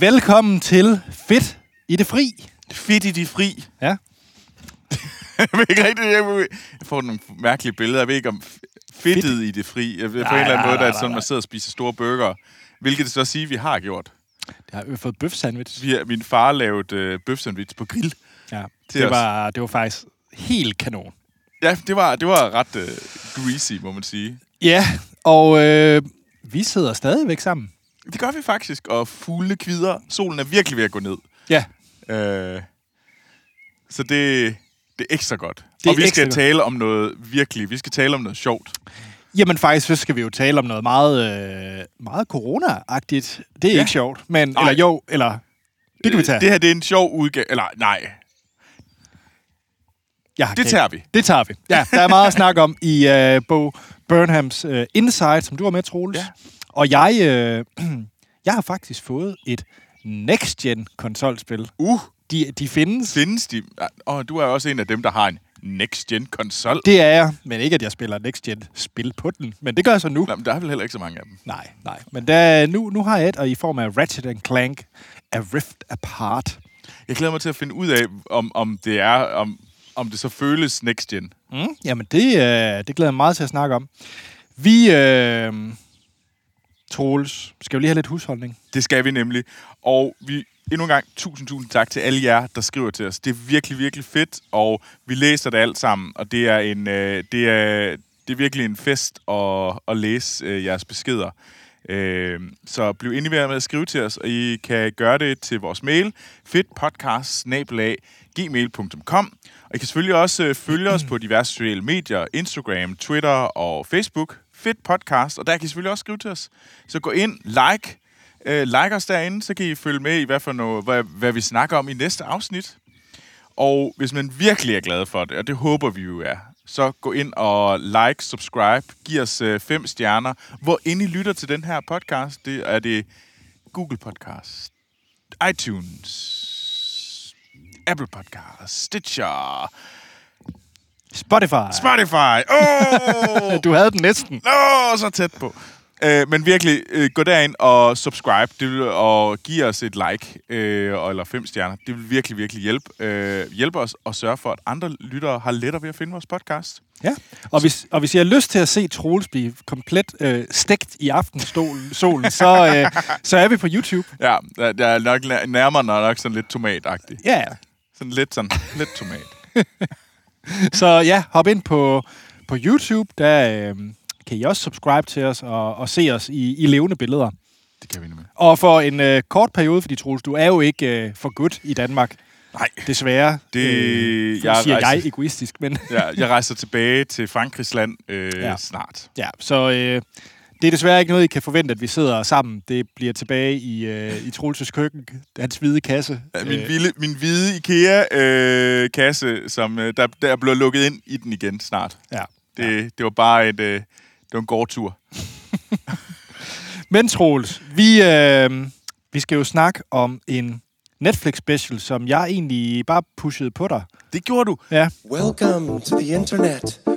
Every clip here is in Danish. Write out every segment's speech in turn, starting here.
Velkommen til Fedt i det fri. Fedt i de fri. Ja. jeg ved ikke rigtig, jeg, får nogle mærkelige billeder. Jeg ved ikke om fedtet i det fri. Jeg ved, på Nej, en eller anden måde, der er sådan, man sidder og spiser store burger. Hvilket det så sige, at vi har gjort. Det har vi fået bøf sandwich. Vi min far lavede øh, bøfsandwich på grill. Ja. Det os. var, det var faktisk helt kanon. Ja, det var, det var ret øh, greasy, må man sige. Ja, og øh, vi sidder stadigvæk sammen. Det gør vi faktisk, og fuglene kvider. Solen er virkelig ved at gå ned. Ja. Øh, så det, det er ekstra godt. Det og vi skal godt. tale om noget virkelig. Vi skal tale om noget sjovt. Jamen faktisk, så skal vi jo tale om noget meget, øh, meget corona-agtigt. Det er Ja. ja. ikke sjovt, men, Nej. eller jo, eller det kan vi tage. Det her det er en sjov udgave. Eller nej, Jeg har det tager vi. Det tager vi. Ja, der er meget at snakke om i øh, Bo Burnhams øh, Inside, som du var med, Troels. Ja. Og jeg, øh, jeg har faktisk fået et next-gen konsolspil. Uh, De, de findes. findes de? Og du er også en af dem, der har en next-gen konsol. Det er jeg, men ikke at jeg spiller next-gen spil på den. Men det gør jeg så nu. Nej, men der er vel heller ikke så mange af dem. Nej, nej. Men der, nu, nu har jeg et, og i form af Ratchet Clank A Rift Apart. Jeg glæder mig til at finde ud af, om, om det er, om, om det så føles next-gen. Mm, jamen, det, øh, det glæder jeg mig meget til at snakke om. Vi, øh, Troels, skal vi lige have lidt husholdning? Det skal vi nemlig. Og vi endnu en gang tusind, tusind tak til alle jer, der skriver til os. Det er virkelig, virkelig fedt, og vi læser det alt sammen, og det er en, øh, det er, det er virkelig en fest at, at læse øh, jeres beskeder. Øh, så bliv endelig ved med at skrive til os, og I kan gøre det til vores mail, fedtpodcast gmail.com. Og I kan selvfølgelig også øh, følge os på diverse sociale medier, Instagram, Twitter og Facebook. Fedt podcast, og der kan I selvfølgelig også skrive til os. Så gå ind, like, øh, like os derinde, så kan I følge med i, hvad, for noget, hvad, hvad vi snakker om i næste afsnit. Og hvis man virkelig er glad for det, og det håber vi jo er, så gå ind og like, subscribe, giv os øh, fem stjerner. Hvor ind I lytter til den her podcast, det er det Google Podcast, iTunes, Apple Podcast, Stitcher, Spotify. Spotify. Åh! Oh! Du havde den næsten. Åh, så tæt på. Øh, men virkelig, øh, gå derind og subscribe, det vil, og giv os et like, øh, og- eller fem stjerner. Det vil virkelig, virkelig hjælpe, øh, hjælpe os og sørge for, at andre lyttere har lettere ved at finde vores podcast. Ja. Og hvis, og hvis I har lyst til at se Troels blive komplet øh, stegt i aftensolen, solen, så, øh, så er vi på YouTube. Ja, der, der er nok nær- nærmere nok sådan lidt tomatagtigt. Ja, Sådan lidt sådan, lidt tomat. Så ja, hop ind på, på YouTube. Der øh, kan I også subscribe til os og, og se os i, i levende billeder. Det kan vi nemlig. Og for en øh, kort periode, fordi Troels, du er jo ikke øh, for godt i Danmark. Nej, Desværre. Det- øh, jeg siger rejser- jeg egoistisk, men ja, jeg rejser tilbage til Frankrigsland øh, ja. Snart. ja, så øh, det er desværre ikke noget, I kan forvente, at vi sidder sammen. Det bliver tilbage i, øh, i Troels' køkken, hans hvide kasse. Min, Øh, vilde, min hvide IKEA-kasse, som øh, der, der bliver lukket ind i den igen snart. ja. Det, ja. det var bare et, øh, det var en gårdtur. Men Troels, vi, øh, vi skal jo snakke om en Netflix special, som jeg egentlig bare pushede på dig. Det gjorde du. Ja, Welcome to the internet.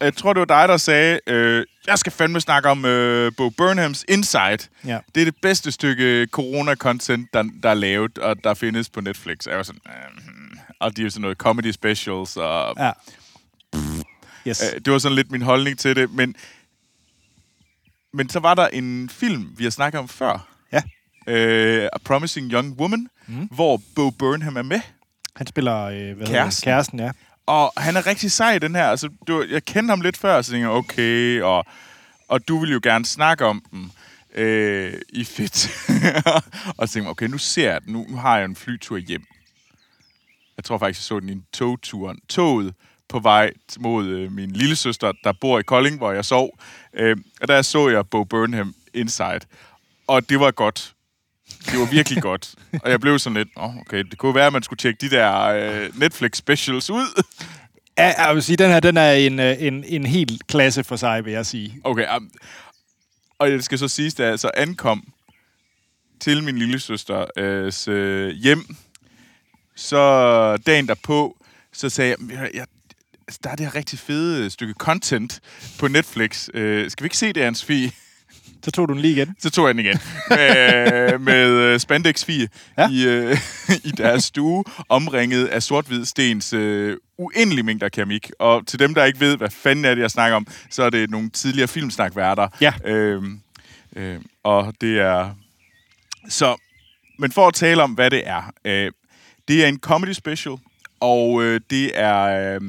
Jeg tror, det var dig, der sagde, øh, jeg skal fandme snakke om øh, Bo Burnhams Insight. Ja. Det er det bedste stykke corona-content, der, der er lavet, og der findes på Netflix. Jeg var sådan, øh, og de er sådan noget comedy specials, og ja. Yes. Øh, det var sådan lidt min holdning til det, men, men så var der en film, vi har snakket om før, Ja, øh, A Promising Young Woman, mm. hvor Bo Burnham er med. han spiller øh, hvad hedder? Kæresten. kæresten, ja. Og han er rigtig sej i den her. Altså, du, jeg kendte ham lidt før, så tænkte jeg, okay, og, og du vil jo gerne snakke om dem øh, i fedt. og så tænkte jeg, okay, nu ser jeg den. Nu, nu har jeg en flytur hjem. Jeg tror faktisk, jeg så den i en togtur. Toget på vej mod øh, min lille søster, der bor i Kolding, hvor jeg sov. Øh, og der så jeg Bo Burnham Inside. Og det var godt. Det var virkelig godt. Og jeg blev sådan lidt, oh, okay, det kunne være, at man skulle tjekke de der øh, Netflix specials ud. Ja, jeg vil sige, den her, den er en, øh, en, en helt klasse for sig, vil jeg sige. Okay, um, og det skal så siges, da jeg så ankom til min lille søsters øh, hjem, så dagen derpå, så sagde jeg, jeg der er det her rigtig fede stykke content på Netflix. Øh, skal vi ikke se det, Hans Fie? Så tog du den lige igen. Så tog jeg den igen. med, med øh, spandex Ja. i, øh, i deres stue, omringet af sort-hvid stens øh, uendelige mængder keramik. Og til dem, der ikke ved, hvad fanden er det, jeg snakker om, så er det nogle tidligere filmsnakværter. Ja. Øhm, øh, og det er... Så, men for at tale om, hvad det er. Øh, det er en comedy special, og øh, det er... Øh,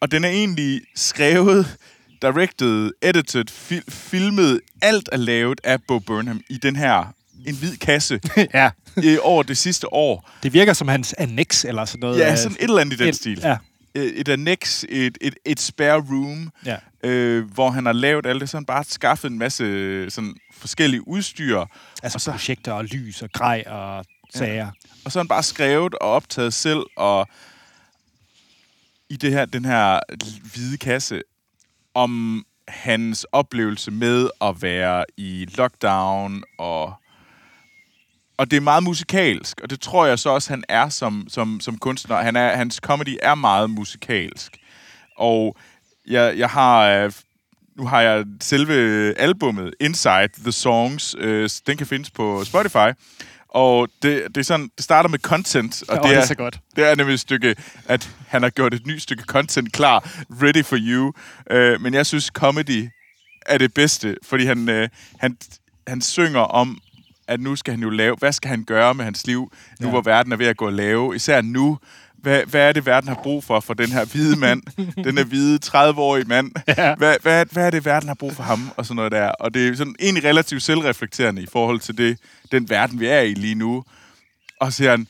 og den er egentlig skrevet, directed, edited, fil- filmet. Alt er lavet af Bo Burnham i den her en hvid kasse ja. øh, over det sidste år. Det virker som hans annex eller sådan noget. Ja, øh, sådan et eller andet i den et- stil. Ja. Øh, Et annex, et, et, et spare room, Ja. øh, hvor han har lavet alt det, så han bare skaffet en masse sådan, forskellige udstyr, Altså og så, projekter og lys og grej og sager. og så har han bare skrevet og optaget selv, og i det her, den her hvide kasse, om hans oplevelse med at være i lockdown, og, og det er meget musikalsk, og det tror jeg så også, han er som, som, som kunstner. Han er, hans comedy er meget musikalsk. Og jeg, jeg har... Øh, nu har jeg selve albummet, Inside the Songs. Øh, den kan findes på Spotify. Og det, det, er sådan, det starter med content, og det, det er, er så godt. det er nemlig et stykke, at han har gjort et nyt stykke content klar, ready for you. Øh, men jeg synes, comedy er det bedste, fordi han, øh, han, han synger om, at nu skal han jo lave, hvad skal han gøre med hans liv, nu Ja. hvor verden er ved at gå lave, især nu. Hvad, hvad er det, verden har brug for, for den her hvide mand, den her hvide 30-årige mand? Ja. Hvad, hvad, hvad er det, verden har brug for ham, og sådan noget der? Og det er sådan egentlig relativt selvreflekterende i forhold til det, den verden, vi er i lige nu. Og så siger han,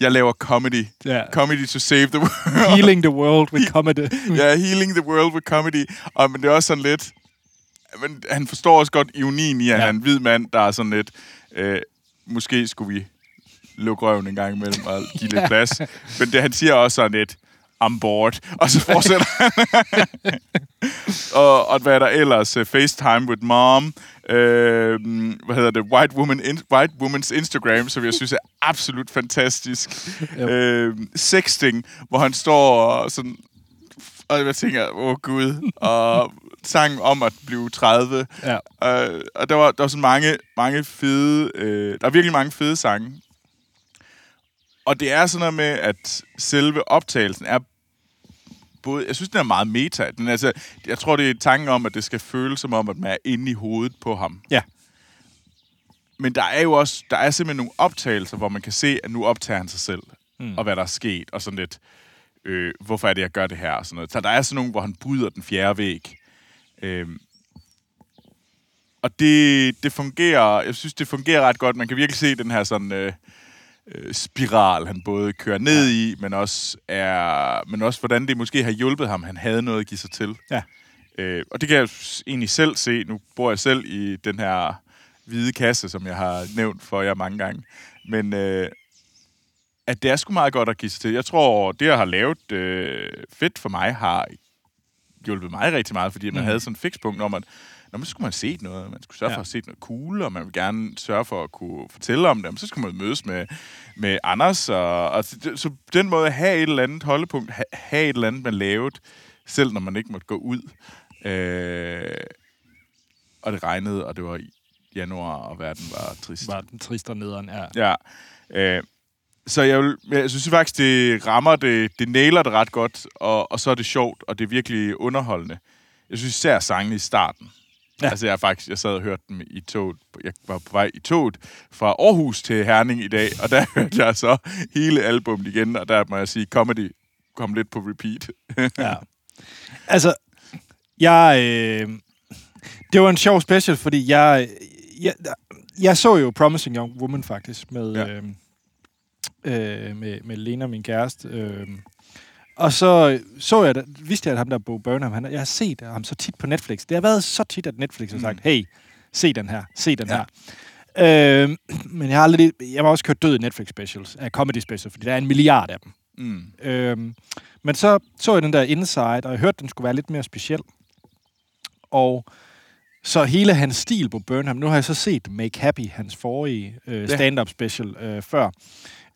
jeg laver comedy. Ja. Comedy to save the world. Healing the world with comedy. ja, healing the world with comedy. Og, men det er også sådan lidt... Men han forstår også godt ironien i, at ja. han er en hvid mand, der er sådan lidt... Øh, måske skulle vi lukke røven en gang imellem og give lidt plads. Men det, han siger også sådan lidt... I'm bored. Og så fortsætter han. og, og hvad er der ellers? Uh, FaceTime with mom. Uh, hvad hedder det? White, woman in, White Woman's Instagram, som jeg synes er absolut fantastisk. Jo. Uh, sexting, hvor han står og sådan... Og jeg tænker, åh oh, gud. Og sangen om at blive 30. Ja. Uh, og der var, der var sådan mange, mange fede... Uh, der er virkelig mange fede sange. Og det er sådan noget med, at selve optagelsen er både... Jeg synes, den er meget meta. Den, altså, jeg tror, det er tanken om, at det skal føles som om, at man er inde i hovedet på ham. Ja. Men der er jo også... Der er simpelthen nogle optagelser, hvor man kan se, at nu optager han sig selv. Mm. Og hvad der er sket. Og sådan lidt... Øh, hvorfor er det, jeg gør det her? Og sådan noget. Så der er sådan nogle, hvor han bryder den fjerde væg. Øhm, og det, det fungerer, jeg synes, det fungerer ret godt. Man kan virkelig se den her sådan øh, øh, spiral, han både kører ned ja. i, men også, er, men også hvordan det måske har hjulpet ham. Han havde noget at give sig til. Ja. Øh, og det kan jeg egentlig selv se. Nu bor jeg selv i den her hvide kasse, som jeg har nævnt for jer mange gange. Men øh, at det er sgu meget godt at give sig til. Jeg tror, det, jeg har lavet øh, fedt for mig, har hjulpet mig rigtig meget, fordi man Mm. havde sådan en fikspunkt om, at Nå, men så skulle man se noget. Man skulle sørge Ja. for at se noget cool, og man vil gerne sørge for at kunne fortælle om det. Men så skulle man mødes med, med Anders. Og, og så, så den måde have et eller andet holdepunkt, ha, have et eller andet, man lavede, selv når man ikke måtte gå ud. Øh, og det regnede, og det var i januar, og verden var trist. Var den trist og nederen, ja. Ja. Øh, så jeg, vil, jeg synes faktisk, det rammer det, det nailer det ret godt, og, og så er det sjovt, og det er virkelig underholdende. Jeg synes især sangene i starten. Ja. Altså jeg faktisk, jeg sad og hørte dem i toget. Jeg var på vej i toget fra Aarhus til Herning i dag, og der hørte jeg så hele albummet igen, og der må jeg sige, comedy kom lidt på repeat. ja. Altså, jeg... Øh, det var en sjov special, fordi jeg, jeg, jeg så jo Promising Young Woman faktisk med. Ja. øh, øh, med, med Lena, min kæreste. Øh, og så så jeg, vidste jeg, at ham der Bo Burnham, han, jeg har set ham så tit på Netflix. Det har været så tit, at Netflix har sagt, hey, se den her, se den Ja. her. Øh, men jeg har aldrig... Jeg har også kørt død i Netflix specials, af comedy specials, fordi der er en milliard af dem. Mm. Øhm, men så så jeg den der Inside, og jeg hørte, at den skulle være lidt mere speciel. Og så hele hans stil på Burnham, nu har jeg så set Make Happy, hans forrige øh, stand-up special øh, før.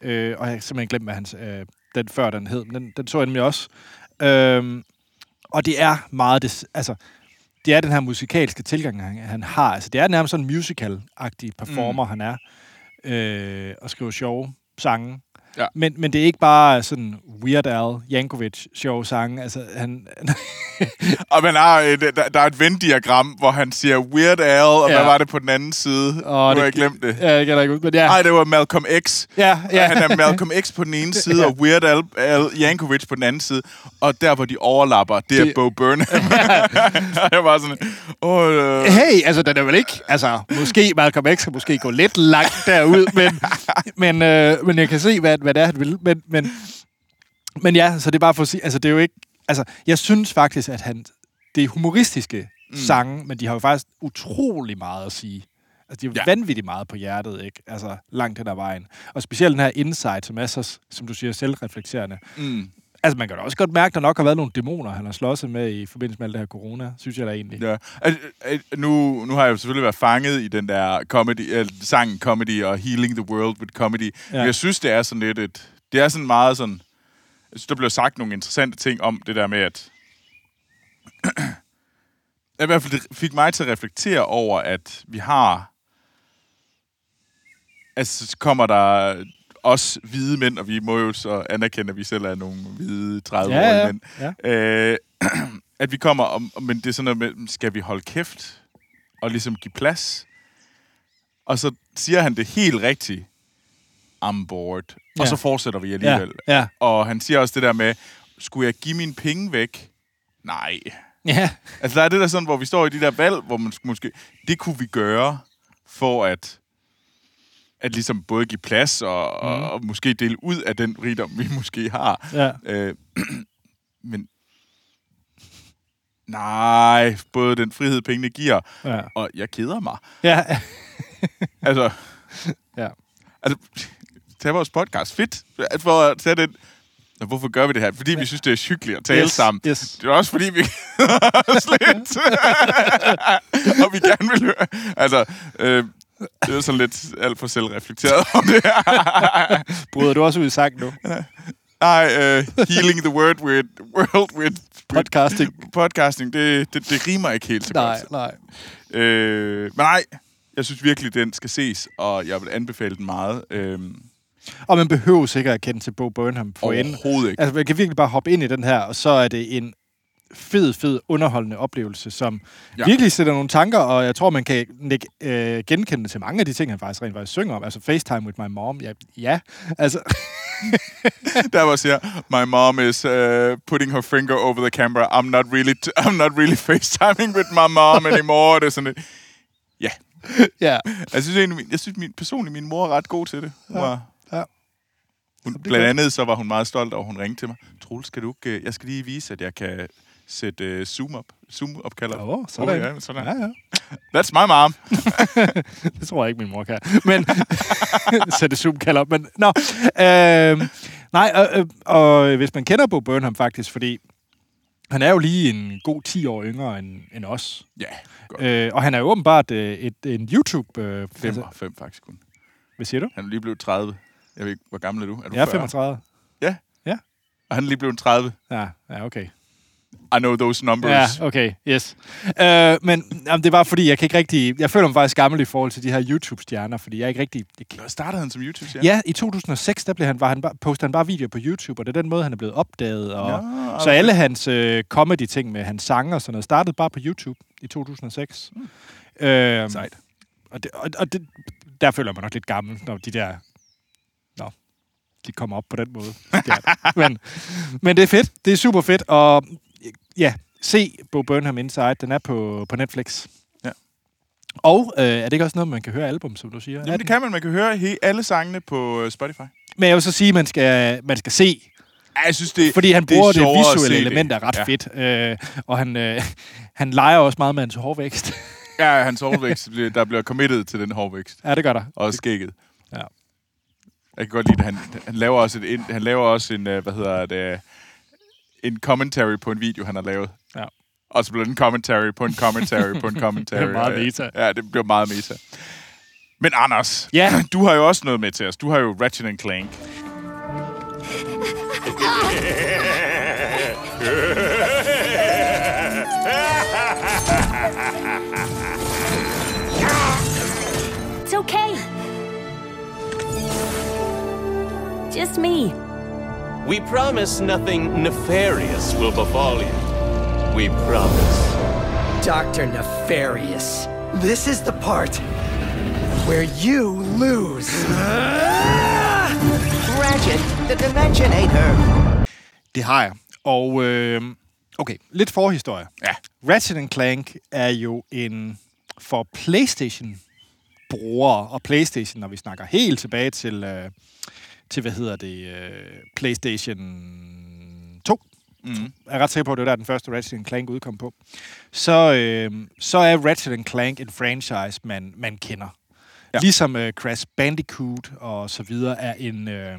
Øh, og jeg har simpelthen glemt, hvad hans, øh, den før den hed, men den, den så jeg nemlig også. Øhm, og det er meget, det, altså, det er den her musikalske tilgang, han, han har. Altså, det er nærmest sådan en musical-agtig performer, mm. han er. Øh, og skriver sjove sange. Ja. Men, men det er ikke bare sådan Weird Al Yankovic sjove sange. Altså, han, Og man har et, der, der er et Venn-diagram, hvor han siger Weird Al, og ja. Hvad var det på den anden side? Åh, nu har jeg glemt det. ja, jeg kan da ikke ud, men ja. Nej, det var Malcolm X. ja, Ja. Han er Malcolm X på den ene side, Ja. og Weird Al, Al Yankovic på den anden side. Og der, hvor de overlapper, det er Det- Bo Burnham. jeg var sådan, åh, øh, Hey, altså, den er vel ikke... Altså, måske Malcolm X kan måske gå lidt langt derud, men, men, øh, men jeg kan se, hvad, hvad det er, han vil. Men, men, men ja, så det er bare for at sige... Altså, det er jo ikke... Altså, jeg synes faktisk, at han... Det er humoristiske mm. sange, men de har jo faktisk utrolig meget at sige. Altså, de er Ja. vanvittigt meget på hjertet, ikke? Altså, langt hen ad vejen. Og specielt den her insight, som er så, som du siger, selvreflekterende. mm, Altså, man kan da også godt mærke, at der nok har været nogle dæmoner, han har slået sig med i forbindelse med alt det her corona, synes jeg da egentlig. ja. Al- al- Nu, nu har jeg jo selvfølgelig været fanget i den der comedy, uh, sangen Comedy og Healing the World with Comedy. Ja. Jeg synes, det er sådan lidt et... Det er sådan meget sådan... Jeg synes, der blev sagt nogle interessante ting om det der med, at... I hvert fald det fik mig til at reflektere over, at vi har... Altså, så kommer der os hvide mænd, og vi må jo så anerkende, at vi selv er nogle hvide 30-årige Ja, ja, mænd. ja. Øh, at vi kommer, om, men det er sådan noget med, skal vi holde kæft og ligesom give plads? Og så siger han det helt rigtigt. I'm bored. Og Ja. så fortsætter vi alligevel. Ja, ja. Og han siger også det der med, skulle jeg give mine penge væk? Nej. Ja, Altså, der er det der sådan, hvor vi står i de der valg, hvor man måske... Det kunne vi gøre for at at ligesom både give plads og, mm. og, og måske dele ud af den rigdom, vi måske har. ja. Øh, men nej, både den frihed, pengene giver, Ja. og jeg keder mig. Ja, Altså, ja. altså tag vores podcast. Fedt. For at tage den... Nå, hvorfor gør vi det her? Fordi vi synes, det er hyggeligt at tale Yes, sammen. yes. Det er også fordi, vi os lidt. og vi gerne vil høre... Altså, øh, det er sådan lidt alt for selvreflekteret om det her. Bryder du også ud i sang nu? Nej, uh, healing the word with, world with, Podcasting. podcasting, det, det, det rimer ikke helt så Nej, godt. nej. Øh, men nej, jeg synes virkelig, den skal ses, og jeg vil anbefale den meget. Øhm, Og man behøver sikkert at kende til Bo Burnham for overhovedet ikke. Altså, man kan virkelig bare hoppe ind i den her, og så er det en fed, fed, underholdende oplevelse, som Ja. virkelig sætter nogle tanker, og jeg tror, man kan lægge, øh, genkende til mange af de ting, han faktisk rent faktisk synger om. Altså, FaceTime with my mom, ja, ja. altså, Der var siger, my mom is uh, putting her finger over the camera. I'm not really, t- I'm not really FaceTiming with my mom anymore. Det er sådan lidt, ja. ja. Jeg synes, egentlig, jeg synes min, personligt, min mor er ret god til det. Hun Ja, var, ja. Hun, blandt andet så var hun meget stolt at hun ringte til mig. Troels, skal du ikke, øh, jeg skal lige vise, at jeg kan sætte uh, Zoom op. Zoom opkalder. Åh, sådan. Oh, ja, sådan. Ja, ja. That's my mom. Det tror jeg ikke, min mor kan. Men, sætte zoom kalder op. Men, nå. Øh, nej, øh, øh, og hvis man kender Bo Burnham faktisk, fordi han er jo lige en god 10 år yngre end, end os. Ja, godt. Øh, og han er jo åbenbart øh, et, en YouTube... Øh, Fem, altså, fem faktisk kun. hvad siger du? Han er lige blevet 30. Jeg ved ikke, hvor gammel er du? Er du Jeg er 40? 35. Og han er lige blevet 30. Ja, ja okay. I know those numbers. Ja, okay, yes. Øh, men jamen, det var fordi, jeg kan ikke rigtig... Jeg føler mig faktisk gammel i forhold til de her YouTube-stjerner, fordi jeg ikke rigtig... Jeg, Startede han som YouTube, Ja, i 2006, der blev han, var han postede han bare videoer på YouTube, og det er den måde, han er blevet opdaget. Og, Nå, Så alle hans øh, comedy-ting med hans sange og sådan noget, startede bare på YouTube i 2006. Mm. Øhm, Sejt. og det, og, og det, der føler mig nok lidt gammel, når de der... Nå, de kommer op på den måde. Ja. men, men det er fedt. Det er super fedt. Og ja, se Bo Burnham Inside. Den er på, på Netflix. Ja. Og øh, er det ikke også noget, man kan høre album, som du siger? Er Jamen, det kan man. Man kan høre he- alle sangene på øh, Spotify. Men jeg vil så sige, at man skal, man skal se Ja, jeg synes, det, Fordi han det er bruger det, at visuelle element, er ret ja. fedt. Øh, og han, øh, han leger også meget med hans hårvækst. Ja, hans hårvækst, bliver- der bliver committed til den hårvækst. Ja, det gør der. Og skægget. Ja. Jeg kan godt lide, at han, han laver også, et, han laver også en, øh, hvad hedder det, en commentary på en video, han har lavet. Ja. Og så bliver den commentary på en commentary på en commentary. Det er meget meta. Ja, det bliver meget meta. Men Anders, Ja. du har jo også noget med til os. Du har jo Ratchet and Clank. It's okay. Just me. We promise nothing nefarious will befall you. We promise. Dr. Nefarious. This is the part where you lose. Ratchet, the Dimensionator. Det har jeg. Og øh, okay, lidt forhistorie. Ja. Ratchet and Clank er jo en for PlayStation brugere, og PlayStation, når vi snakker helt tilbage til, øh, til hvad hedder det, øh, PlayStation 2, Mm. jeg er ret sikker på, at det var der, den første Ratchet Clank udkom på, så, øh, så er Ratchet Clank en franchise, man, man kender. Ja. Ligesom øh, Crash Bandicoot og så videre er en, øh,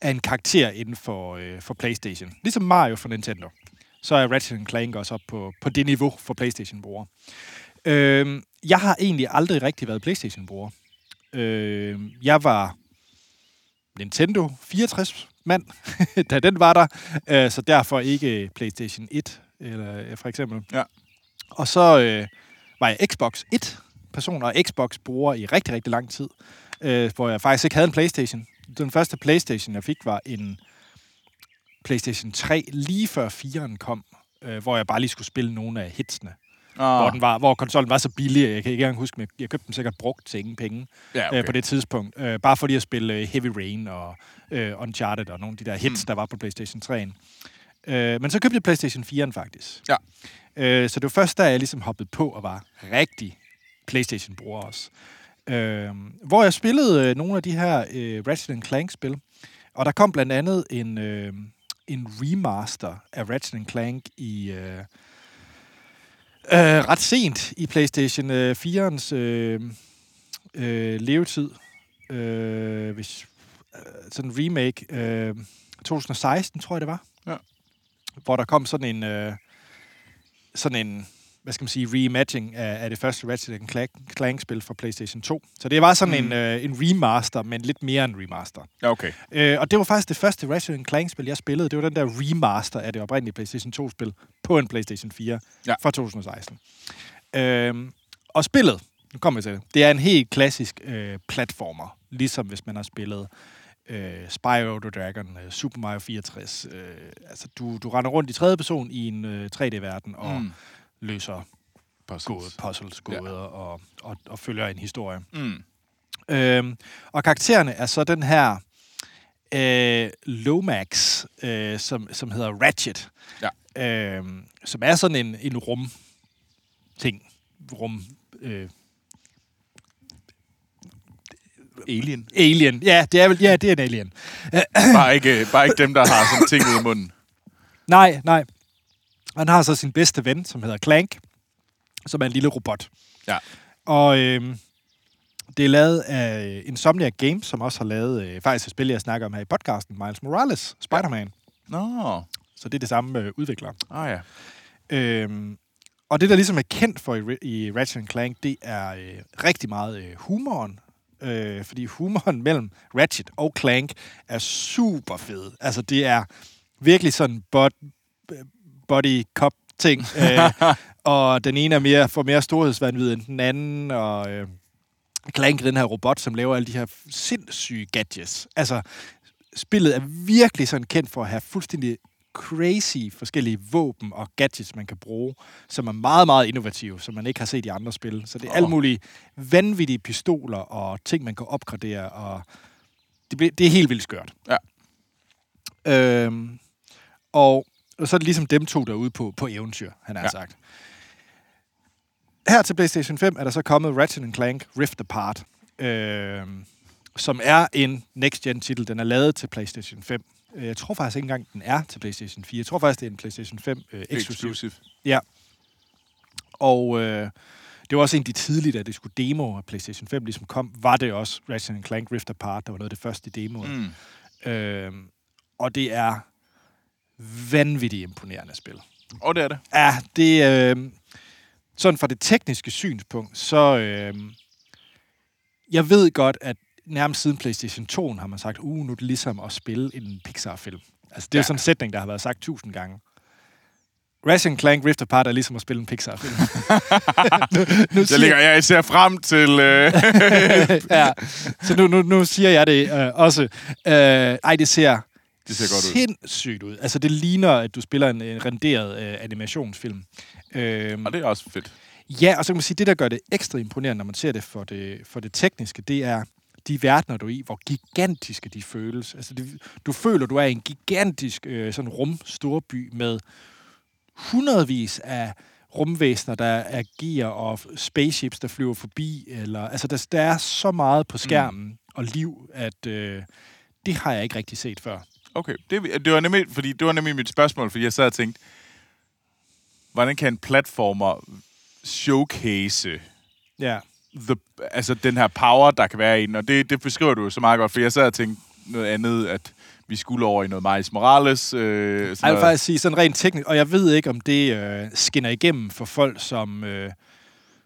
er en karakter inden for, øh, for PlayStation. Ligesom Mario for Nintendo. Så er Ratchet Clank også op på, på det niveau for PlayStation-brugere. Øh, jeg har egentlig aldrig rigtig været PlayStation-bruger. Øh, jeg var Nintendo 64 mand, da den var der, øh, så derfor ikke PlayStation 1, eller øh, for eksempel. Ja. Og så øh, var jeg Xbox 1 person, og Xbox bruger i rigtig, rigtig lang tid, øh, hvor jeg faktisk ikke havde en PlayStation. Den første PlayStation, jeg fik, var en PlayStation 3, lige før 4'eren kom, øh, hvor jeg bare lige skulle spille nogle af hitsene. Oh. Hvor, den var, hvor konsollen var så billig, jeg kan ikke engang huske, men jeg, købte den sikkert brugt til ingen penge Ja, okay. øh, på det tidspunkt. Øh, bare fordi at spille øh, Heavy Rain og øh, Uncharted og nogle af de der hits, mm. der var på PlayStation 3'en. Øh, men så købte jeg PlayStation 4'en faktisk. Ja. Øh, så det var først, da jeg ligesom hoppede på og var rigtig PlayStation-bruger også. Øh, hvor jeg spillede øh, nogle af de her øh, Ratchet Clank-spil. Og der kom blandt andet en, øh, en remaster af Ratchet Clank i... Øh, øh, ret sent i PlayStation øh, 4'ens øh, øh, levetid. Øh, hvis, øh, sådan en remake. Øh, 2016, tror jeg det var. Ja. Hvor der kom sådan en... Øh, sådan en hvad skal man sige, reimagining af, af det første Ratchet Clank, Clank-spil fra PlayStation 2. Så det var sådan mm. en, øh, en remaster, men lidt mere en remaster. Okay. Øh, og det var faktisk det første Ratchet Clank-spil, jeg spillede. Det var den der remaster af det oprindelige PlayStation 2-spil på en PlayStation 4 Ja. fra 2016. Øh, og spillet, nu kommer jeg til det, det er en helt klassisk øh, platformer, ligesom hvis man har spillet øh, Spyro the Dragon, øh, Super Mario 64. Øh, altså, du, du render rundt i tredje person i en øh, 3D-verden og mm. Løser Puzzles. gåde, puzzles, gåder ja. og, og, og følger en historie. Mm. Øhm, og karaktererne er så den her øh, Lomax, øh, som, som hedder Ratchet. Ja. Øhm, som er sådan en, en rum ting. Rum øh, Alien. alien. Ja, det er vel, ja, det er en alien. Bare ikke, bare ikke dem, der har sådan ting ud i munden. Nej, nej. Han har så sin bedste ven, som hedder Clank, som er en lille robot. Ja. Og øhm, det er lavet af Insomniac Games, som også har lavet øh, faktisk et spil, jeg snakker om her i podcasten, Miles Morales, Spider-Man. Nå. Så det er det samme øh, udviklere. Ah ja. Øhm, og det, der ligesom er kendt for i, i Ratchet Clank, det er øh, rigtig meget øh, humoren. Øh, fordi humoren mellem Ratchet og Clank er super fed. Altså, det er virkelig sådan bod, body cop ting. øh, og den ene er mere, får mere storhedsvandvid end den anden, og øh, Clank den her robot, som laver alle de her sindssyge gadgets. Altså, spillet er virkelig sådan kendt for at have fuldstændig crazy forskellige våben og gadgets, man kan bruge, som er meget, meget innovative, som man ikke har set i andre spil. Så det er oh. alle mulige vanvittige pistoler og ting, man kan opgradere, og det, det er helt vildt skørt. Ja. Øhm, og, og så er det ligesom dem to, der er ude på, på eventyr, han har Ja. sagt. Her til PlayStation 5 er der så kommet Ratchet Clank Rift Apart, øhm, som er en next-gen titel. Den er lavet til PlayStation 5. Øh, Jeg tror faktisk ikke engang, den er til PlayStation 4. Jeg tror faktisk, det er en PlayStation 5 øh, eksklusiv. Exclusive. Ja. Og øh, det var også en af de tidlige, da det skulle demo, og PlayStation 5 ligesom kom, var det også Ratchet Clank Rift Apart, der var noget af det første demo. Mm. Øh, og det er vanvittigt imponerende spil. Og det er det. Ja, det øh, sådan fra det tekniske synspunkt, så øh, jeg ved godt, at nærmest siden PlayStation 2 har man sagt, uh, nu er det ligesom at spille en Pixar-film. Altså, det er ja. sådan en sætning, der har været sagt tusind gange. Ratchet Clank Rift Apart er ligesom at spille en Pixar-film. nu, nu Så ligger jeg især frem til... Øh, ja, så nu, nu, nu siger jeg det øh, også. Øh, ej, det ser, Det ser godt ud. sindssygt ud. Altså, det ligner, at du spiller en, en renderet øh, animationsfilm. Øh, og det er også fedt. Ja, og så kan man sige, det der gør det ekstra imponerende, når man ser det for det, for det tekniske, det er de verdener, du er i, hvor gigantiske de føles. Altså, det, du føler, du er i en gigantisk øh, sådan rum storby med hundredvis af rumvæsener, der agerer, og spaceships, der flyver forbi. Eller, altså, der, der er så meget på skærmen mm. og liv, at øh, det har jeg ikke rigtig set før. Okay, det, det, var nemlig, fordi, det var nemlig mit spørgsmål, fordi jeg sad og tænkte, hvordan kan en platformer showcase Ja. the, altså den her power, der kan være i den, og det, det beskriver du jo så meget godt, for jeg sad og tænkte noget andet, at vi skulle over i noget Miles Morales. Øh, sådan Jeg vil faktisk sige sådan rent teknisk, og jeg ved ikke, om det øh, skinner igennem for folk, som, øh,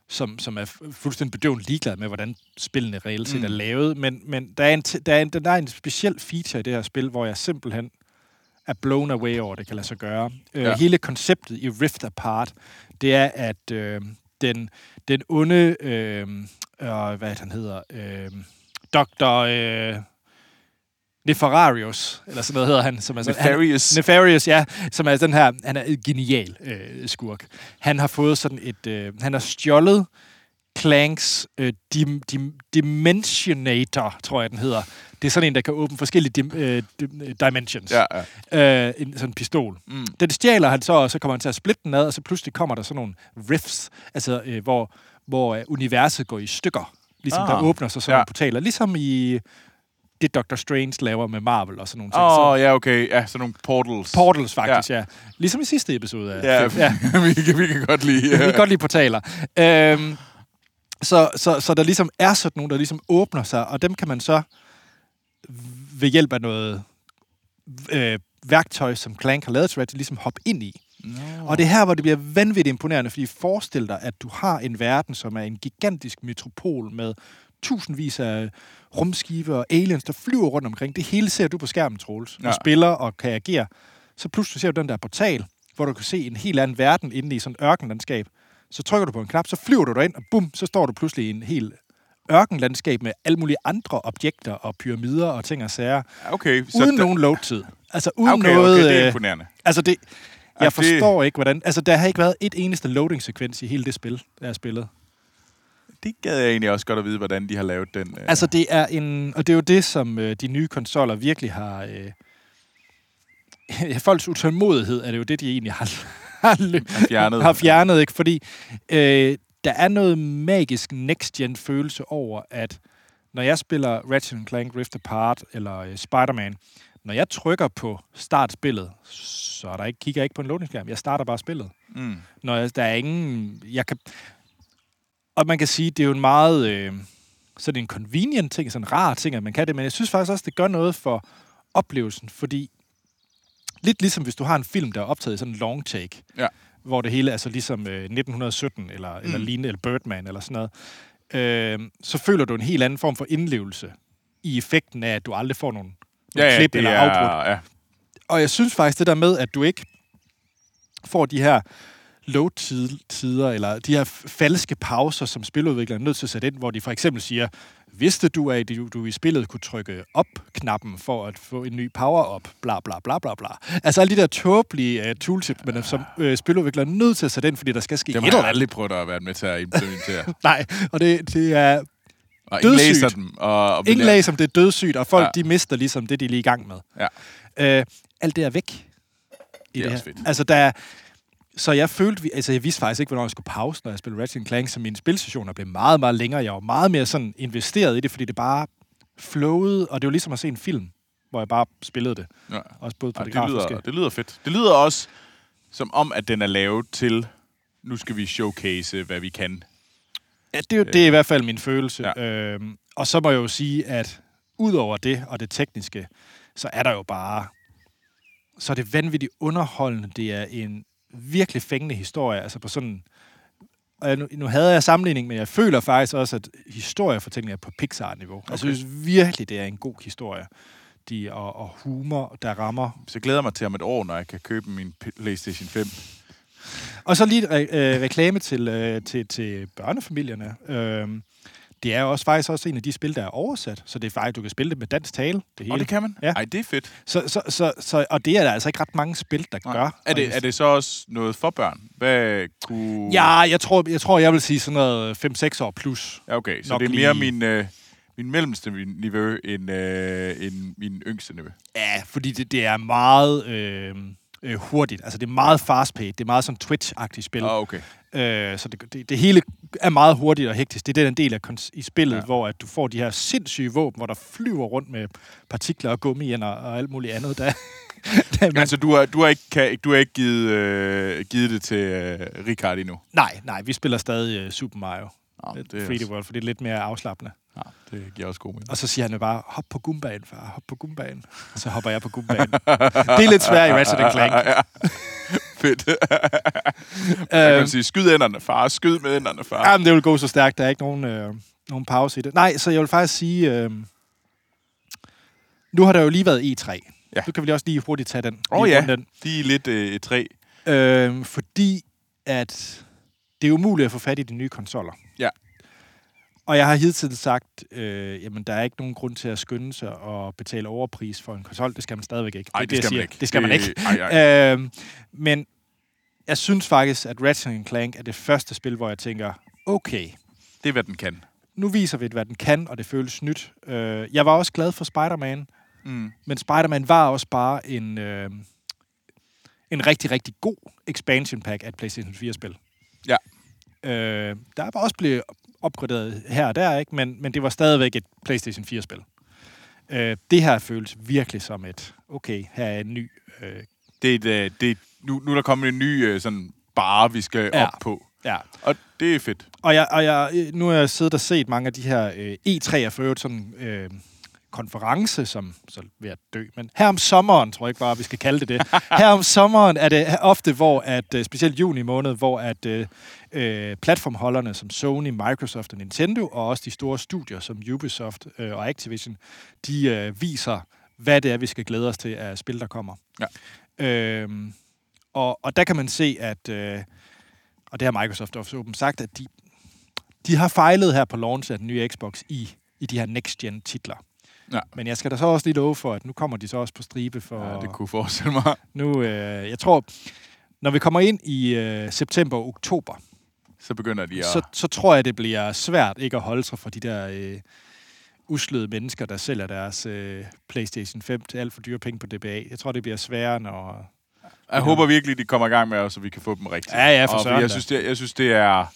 som, som er fu- fuldstændig bedøvende ligeglade med, hvordan spillene reelt set mm. er lavet. Men, men der, er en, der, er en, der er en speciel feature i det her spil, hvor jeg simpelthen er blown away over, det kan lade sig gøre. Øh, Ja. Hele konceptet i Rift Apart, det er, at øh, den, den onde, øh, øh, hvad han hedder, øh, Dr. Øh, Nefararius, eller sådan noget hedder han. Som er sådan, Nefarious. Han, Nefarious, ja. Som er den her, han er en genial øh, skurk. Han har fået sådan et, øh, han har stjålet Clanks øh, dim, dim, Dimensionator, tror jeg den hedder. Det er sådan en, der kan åbne forskellige dim, øh, dim, øh, dimensions. Ja, ja. Øh, en sådan en pistol. Mm. Den stjæler han så, og så kommer han til at splitte den ad, og så pludselig kommer der sådan nogle rifts, altså øh, hvor, hvor øh, universet går i stykker. Ligesom ah. Der åbner sig sådan ja. nogle portaler. Ligesom i det Doctor Strange laver med Marvel og sådan nogle ting. Åh, oh, ja, okay. Ja, sådan nogle portals. Portals, faktisk, ja. ja. Ligesom i sidste episode af Ja, ja. vi, kan, vi kan godt lide... Vi kan godt lide portaler. Øhm, så, så, så der ligesom er sådan nogle, der ligesom åbner sig, og dem kan man så ved hjælp af noget øh, værktøj, som Clank har lavet til Ratchet, ligesom hoppe ind i. No. Og det er her, hvor det bliver vanvittigt imponerende, fordi forestil dig, at du har en verden, som er en gigantisk metropol med tusindvis af rumskibe og aliens, der flyver rundt omkring. Det hele ser du på skærmen, Troels. Ja. spiller og kan agere. Så pludselig ser du den der portal, hvor du kan se en helt anden verden inde i sådan et ørkenlandskab. Så trykker du på en knap, så flyver du derind, og bum, så står du pludselig i en helt ørkenlandskab med alle mulige andre objekter og pyramider og ting og sager, Okay, så uden der- nogen load-tid. Altså uden Okay, noget... okay, det er øh, imponerende. Altså det... Jeg forstår ikke, hvordan... Altså, der har ikke været et eneste loading-sekvens i hele det spil, der har spillet. Det gad jeg egentlig også godt at vide, hvordan de har lavet den. Øh. Altså, det er en... Og det er jo det, som øh, de nye konsoller virkelig har... Øh, folks utålmodighed er det jo det, de egentlig har, har, Har fjernet. har fjernet ikke? Fordi øh, der er noget magisk next-gen følelse over, at når jeg spiller Ratchet Clank Rift Apart eller øh, Spider-Man, når jeg trykker på start spillet, så er der ikke, kigger jeg ikke på en loading-skærm. Jeg starter bare spillet. Mm. Når jeg, der er ingen... Jeg kan, og man kan sige, det er jo en meget... Øh, sådan en convenient ting, sådan en rar ting, at man kan det, men jeg synes faktisk også, det gør noget for oplevelsen, fordi lidt ligesom hvis du har en film, der er optaget i sådan en long take, Ja. hvor det hele er så ligesom øh, 1917, eller, mm. eller lignende, eller Birdman, eller sådan noget, øh, så føler du en helt anden form for indlevelse i effekten af, at du aldrig får nogen, Ja, nogen ja, klip eller er, afbrud. Ja. Og jeg synes faktisk, det der med, at du ikke får de her low-tider, eller de her falske pauser, som spiludviklere er nødt til at sætte ind, hvor de for eksempel siger, vidste du, at du, i spillet kunne trykke op-knappen for at få en ny power-up, bla bla bla bla bla. Altså alle de der tåbelige uh, tooltips, men som uh, spiludviklere er nødt til at sætte ind, fordi der skal ske Det et har jeg aldrig prøvet at være med til at implementere. Nej, og det, det er Og ingen Dødssygt. læser dem. Og, og ingen lag, som det er dødssygt, og folk Ja. de mister ligesom det, de er lige i gang med. Ja. Øh, alt det er væk. I Det er her. også fedt. Altså, der er, så jeg følte, altså jeg vidste faktisk ikke, hvornår jeg skulle pause, når jeg spillede Ratchet Clank, så mine spilsessioner blev meget, meget længere. Jeg var meget mere sådan investeret i det, fordi det bare flowede, og det var ligesom at se en film, hvor jeg bare spillede det. Ja. Også både på Ja, det, det, grafiske. lyder, det lyder fedt. Det lyder også som om, at den er lavet til, nu skal vi showcase, hvad vi kan Ja, det, er det er i hvert fald min følelse. Ja. Øhm, og så må jeg jo sige, at ud over det og det tekniske, så er der jo bare... Så er det vanvittigt underholdende. Det er en virkelig fængende historie. Altså på sådan... Og jeg, nu, nu havde jeg sammenligning, men jeg føler faktisk også, at historiefortællingen er på Pixar-niveau. Okay. Altså, jeg synes virkelig, det er en god historie. De, og, og humor, der rammer Så jeg glæder mig til om et år, når jeg kan købe min PlayStation 5. Og så lige et re- øh, reklame til, øh, til, til børnefamilierne. Øhm, det er også faktisk også en af de spil, der er oversat, så det er faktisk, du kan spille det med dansk tale. Det hele. Og det kan man? Ja. Ej, det er fedt. Så, så, så, så, og det er der altså ikke ret mange spil, der Nej. gør. Er det, er det så også noget for børn? Hvad kunne... Ja, jeg tror, jeg tror, jeg vil sige sådan noget 5-6 år plus. Ja, okay. Så nok det er mere lige- min, øh, min mellemste niveau end, øh, end min yngste niveau. Ja, fordi det, det er meget øh, øh, hurtigt. Altså, det er meget fast-paced. Det er meget sådan Twitch-agtigt spil. Ah, okay. Øh, så det, det, det hele er meget hurtigt og hektisk. Det er den del af i spillet, Ja. hvor at du får de her sindssyge våben, hvor der flyver rundt med partikler og gummiender og alt muligt andet. Der, der man, Altså, du har, du har ikke, kan, du har ikke givet, øh, givet det til øh, Richard endnu? nej, nej, vi spiller stadig uh, Super Mario. Nå, Det er 3D også, World, for det er lidt mere afslappende. Ja, det giver også god mening. Og så siger han jo bare, hop på gumbaen, far, hop på gumbaen. Og så hopper jeg på gumbaen. det er lidt svært i Ratchet Clank. Ja. Fedt. Man Øhm, kan sige, skyd enderne, far. Skyd med enderne, far. Jamen, det vil gå så stærkt. Der er ikke nogen, øh, nogen pause i det. Nej, så jeg vil faktisk sige... Øh, nu har der jo lige været E3. Ja. Nu kan vi lige også lige hurtigt tage den. Åh Lige ja, Den. de er lidt øh, et træ. Øh, fordi at det er umuligt at få fat i de nye konsoller. Ja. Og jeg har hidtil sagt, øh, jamen der er ikke nogen grund til at skynde sig og betale overpris for en konsol. Det skal man stadigvæk ikke. Nej, det, jeg skal man ikke. Det skal man ikke. Ej, ej. Øhm, men jeg synes faktisk, at Ratchet Clank er det første spil, hvor jeg tænker, okay, Det er, hvad den kan. nu viser vi, hvad den kan, og det føles nyt. Øh, jeg var også glad for Spider-Man, Mm. men Spider-Man var også bare en, øh, en rigtig, rigtig god expansion pack af et PlayStation 4-spil. Ja. Øh, der var også blevet opgraderet her og der, ikke? Men, men det var stadigvæk et PlayStation 4-spil. Øh, det her føles virkelig som et, okay, her er en ny... Øh, Det er et, øh, det er, nu, nu er der kommet en ny øh, sådan bare, vi skal Ja. op på. ja. Og det er fedt. Og, jeg, og jeg, nu har jeg siddet og set mange af de her øh, E3 er for øvrigt sådan øh, konference, som så ved at dø. Men her om sommeren, tror jeg ikke bare, vi skal kalde det det. Her om sommeren er det ofte, hvor at, øh, specielt juni måned, hvor at øh, øh, platformholderne som Sony, Microsoft og Nintendo, og også de store studier som Ubisoft øh, og Activision, de øh, viser, hvad det er, vi skal glæde os til af spil, der kommer. Ja. Øhm, og, og der kan man se, at, øh, og det har Microsoft også åbent sagt, at de, de har fejlet her på launch af den nye Xbox i, i de her next-gen titler. Ja. Men jeg skal da så også lige love for, at nu kommer de så også på stribe for... Ja, det kunne forestille mig. Nu, øh, jeg tror, når vi kommer ind i øh, september og oktober, Så begynder de at... så, så tror jeg, det bliver svært ikke at holde sig fra de der øh, uslede mennesker, der sælger deres øh, PlayStation 5 til alt for dyre penge på DBA. Jeg tror, det bliver sværere, når... Jeg håber virkelig, de kommer i gang med os, så vi kan få dem rigtigt. Ja, ja, for søren jeg synes, det, jeg synes, det er...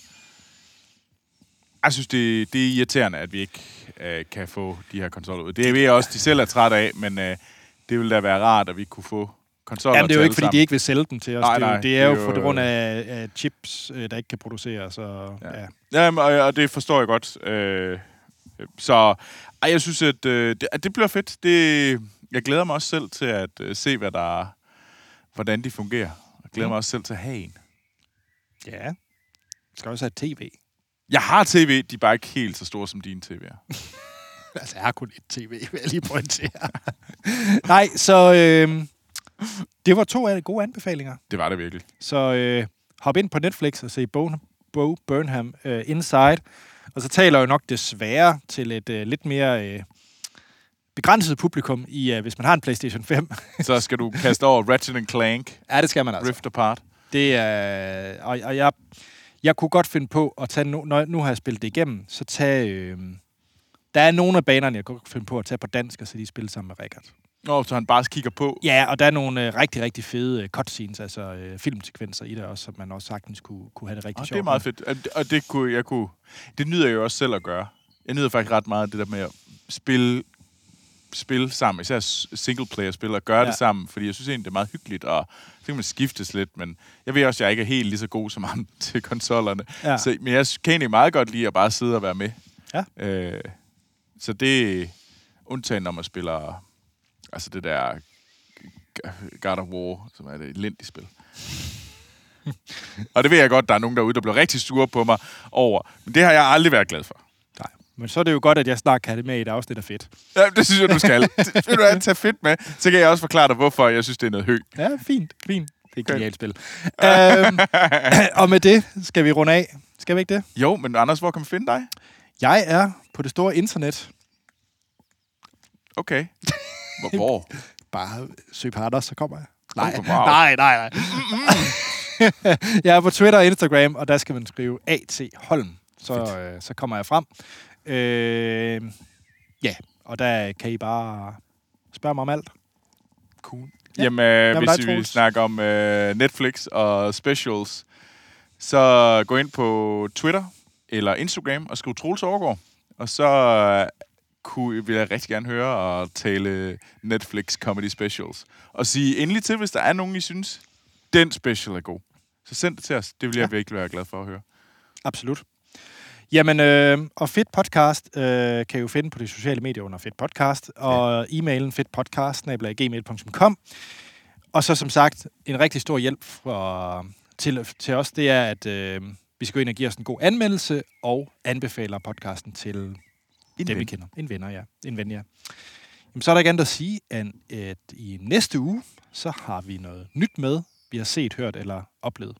Jeg synes, det, det er irriterende, at vi ikke øh, kan få de her konsoller ud. Det er jeg også, de selv er trætte af, men øh, det ville da være rart, at vi kunne få konsoller Jamen, det er jo ikke, fordi de sammen. ikke vil sælge dem til os. Nej, det, er jo, nej, det er jo det er på jo- grund af, af chips, øh, der ikke kan produceres. Og, Ja. ja. Ja, Jamen, og, og det forstår jeg godt. Øh, så ej, jeg synes, at øh, det, at det bliver fedt. Det, jeg glæder mig også selv til at øh, se, hvad der, hvordan de fungerer. Jeg glæder Mm. mig også selv til at have en. ja. Vi skal også have tv. Jeg har tv, de er bare ikke helt så store som dine tv'er. Altså, jeg har kun et tv, vil jeg lige pointere. Nej, så øh, det var to af de gode anbefalinger. Det var det virkelig. Så øh, hop ind på Netflix og se Bo, Bo Burnham øh, Inside. Og så taler jeg jo nok desværre til et øh, lidt mere øh, begrænset publikum, i øh, hvis man har en PlayStation 5. Så skal du kaste over Ratchet Clank, ja, det skal man altså. Rift Apart. Det er... Og, og jeg, jeg kunne godt finde på at tage... Nu, når, nu har jeg spillet det igennem, så tage... Øh, der er nogle af banerne, jeg kunne finde på at tage på dansk, og så de spille sammen med Rikard. Nå, så han bare kigger på. Ja, og der er nogle øh, rigtig, rigtig fede øh, cutscenes, altså øh, filmsekvenser i det også, som man også sagtens kunne, kunne have det rigtig Og sjovt det er meget fedt. Og det- Og det kunne jeg kunne... Det nyder jeg jo også selv at gøre. Jeg nyder faktisk ret meget det der med at spille spil sammen, især single-player-spil, og gøre ja. det sammen, fordi jeg synes egentlig, det er meget hyggeligt, og så kan man skiftes lidt, men jeg ved også, at jeg ikke er helt lige så god som ham til konsollerne. Ja. Så, men jeg kan egentlig meget godt lide at bare sidde og være med. Ja. Øh, så det er undtagen, når man spiller altså det der God of War, som er et elendigt spil. og det ved jeg godt, der er nogen derude, der bliver rigtig sure på mig over. Men det har jeg aldrig været glad for. Men så er det jo godt, at jeg snart kan have det med i et afsnit af fedt. Ja, det synes jeg, du skal. Vil du have tage fedt med, så kan jeg også forklare dig, hvorfor jeg synes, det er noget hø. Ja, fint, fint. Det er et genialt spil. øhm, og med det skal vi runde af. Skal vi ikke det? Jo, men Anders, hvor kan man finde dig? Jeg er på det store internet. Okay. Hvor? hvor? Bare søg på Anders, så kommer jeg. Nej, Oh, wow. nej, nej, nej. jeg er på Twitter og Instagram, og der skal man skrive A.T. Holm. Så, øh, så kommer jeg frem. Øh, ja, og der kan I bare spørge mig om alt. Cool. Ja. Jamen, øh, med hvis dig, vi Troels? snakker om øh, Netflix og specials, så gå ind på Twitter eller Instagram og skriv Troels Overgaard. Og så øh, kunne, vil jeg rigtig gerne høre og tale Netflix Comedy Specials. Og sige endelig til, hvis der er nogen, I synes, den special er god. Så send det til os. Det vil jeg Ja. virkelig være glad for at høre. Absolut. Jamen, øh, og Fedt Podcast øh, kan I jo finde på de sociale medier under Fedt Podcast, og ja. e-mailen fedtpodcast.gmail.com. Og så som sagt, en rigtig stor hjælp for, til, til os, det er, at øh, vi skal gå ind og give os en god anmeldelse, og anbefaler podcasten til dem, vi ven. kender. En venner, ja. En ven, ja. Jamen, så er der ikke andet at sige, end at i næste uge, så har vi noget nyt med, vi har set, hørt eller oplevet